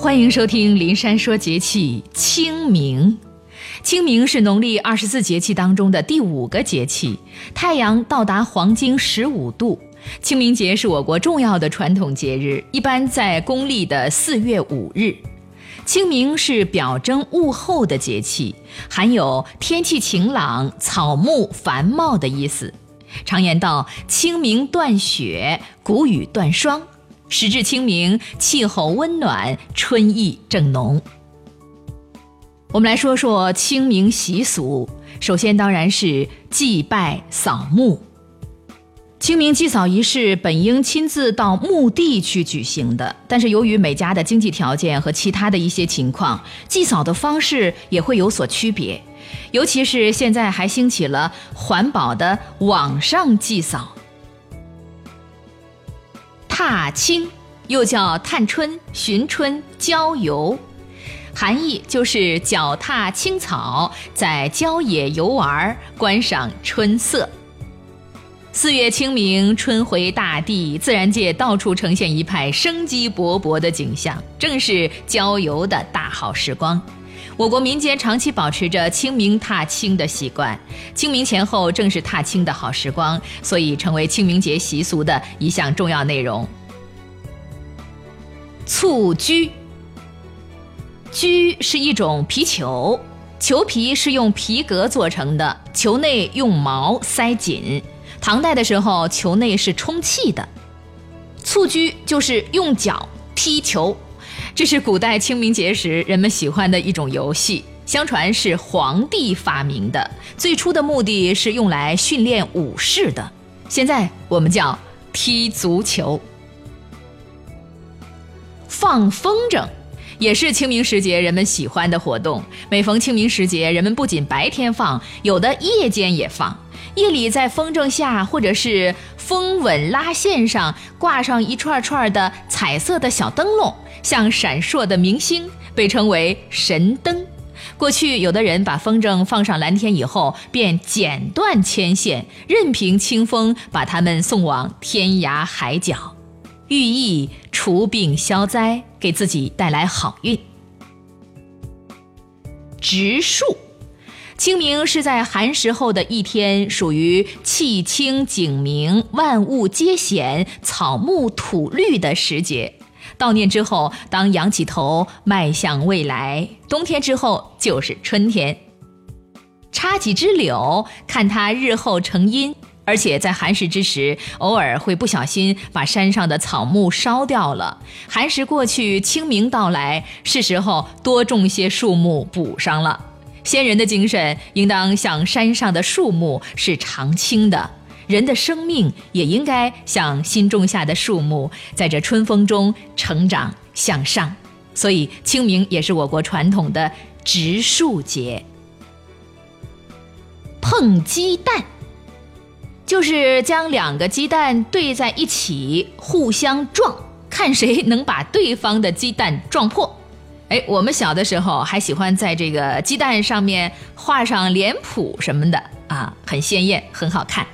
欢迎收听《林珊说节气》。清明，清明是农历二十四节气当中的第五个节气，太阳到达黄经十五度。清明节是我国重要的传统节日，一般在公历的四月五日。清明是表征物候的节气，含有天气晴朗、草木繁茂的意思。常言道：“清明断雪，谷雨断霜。”时至清明，气候温暖，春意正浓。我们来说说清明习俗。首先当然是祭拜扫墓。清明祭扫仪式本应亲自到墓地去举行的，但是由于每家的经济条件和其他的一些情况，祭扫的方式也会有所区别。尤其是现在还兴起了环保的网上祭扫。踏青又叫探春、寻春、郊游，含义就是脚踏青草，在郊野游玩，观赏春色。四月清明，春回大地，自然界到处呈现一派生机勃勃的景象，正是郊游的大好时光。我国民间长期保持着清明踏青的习惯，清明前后正是踏青的好时光，所以成为清明节习俗的一项重要内容。蹴鞠，鞠是一种皮球，球皮是用皮革做成的，球内用毛塞紧。唐代的时候，球内是充气的。蹴鞠就是用脚踢球。这是古代清明节时人们喜欢的一种游戏，相传是皇帝发明的，最初的目的是用来训练武士的。现在我们叫踢足球。放风筝，也是清明时节人们喜欢的活动。每逢清明时节，人们不仅白天放，有的夜间也放。夜里在风筝下或者是风稳拉线上挂上一串串的彩色的小灯笼。像闪烁的明星，被称为神灯。过去有的人把风筝放上蓝天以后，便剪断牵线，任凭清风把它们送往天涯海角，寓意除病消灾，给自己带来好运。植树，清明是在寒食后的一天，属于气清景明、万物皆显、草木土绿的时节。悼念之后，当仰起头迈向未来，冬天之后就是春天。插几枝柳，看它日后成荫。而且在寒食之时，偶尔会不小心把山上的草木烧掉了。寒食过去，清明到来，是时候多种些树木补上了。先人的精神，应当像山上的树木，是常青的。人的生命也应该像新种下的树木，在这春风中成长向上。所以，清明也是我国传统的植树节。碰鸡蛋，就是将两个鸡蛋对在一起，互相撞，看谁能把对方的鸡蛋撞破。哎，我们小的时候还喜欢在这个鸡蛋上面画上脸谱什么的啊，很鲜艳，很好看。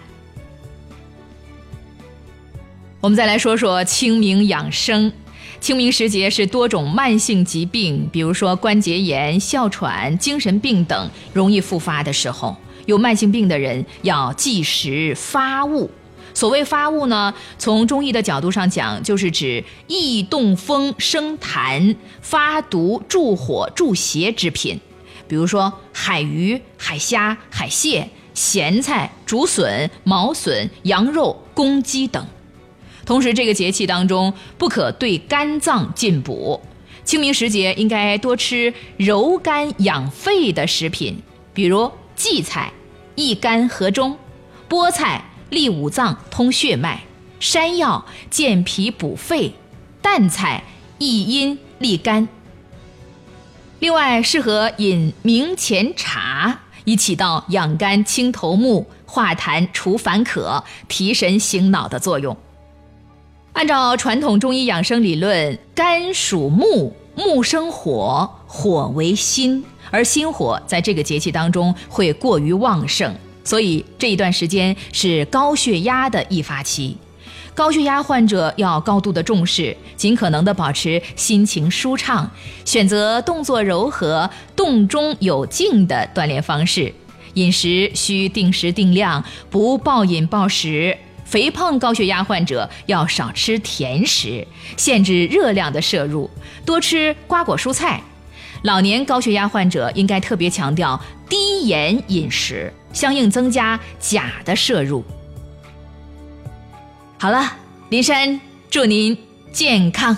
我们再来说说清明养生。清明时节是多种慢性疾病，比如说关节炎、哮喘、精神病等容易复发的时候。有慢性病的人要忌食发物。所谓发物呢，从中医的角度上讲，就是指易动风生痰、发毒助火助邪之品，比如说海鱼、海虾、海蟹、咸菜、竹笋、毛笋、羊肉、公鸡等。同时，这个节气当中不可对肝脏进补。清明时节应该多吃柔肝养肺的食品，比如荠菜，益肝和中；菠菜利五脏通血脉；山药健脾补肺；淡菜益阴利肝。另外，适合饮明前茶，以起到养肝清头目、化痰除烦渴、提神醒脑的作用。按照传统中医养生理论，肝属木，木生火，火为心，而心火在这个节气当中会过于旺盛，所以这一段时间是高血压的易发期。高血压患者要高度的重视，尽可能的保持心情舒畅，选择动作柔和、动中有静的锻炼方式。饮食需定时定量，不暴饮暴食。肥胖高血压患者要少吃甜食，限制热量的摄入，多吃瓜果蔬菜。老年高血压患者应该特别强调低盐饮食，相应增加钾的摄入。好了，林珊祝您健康。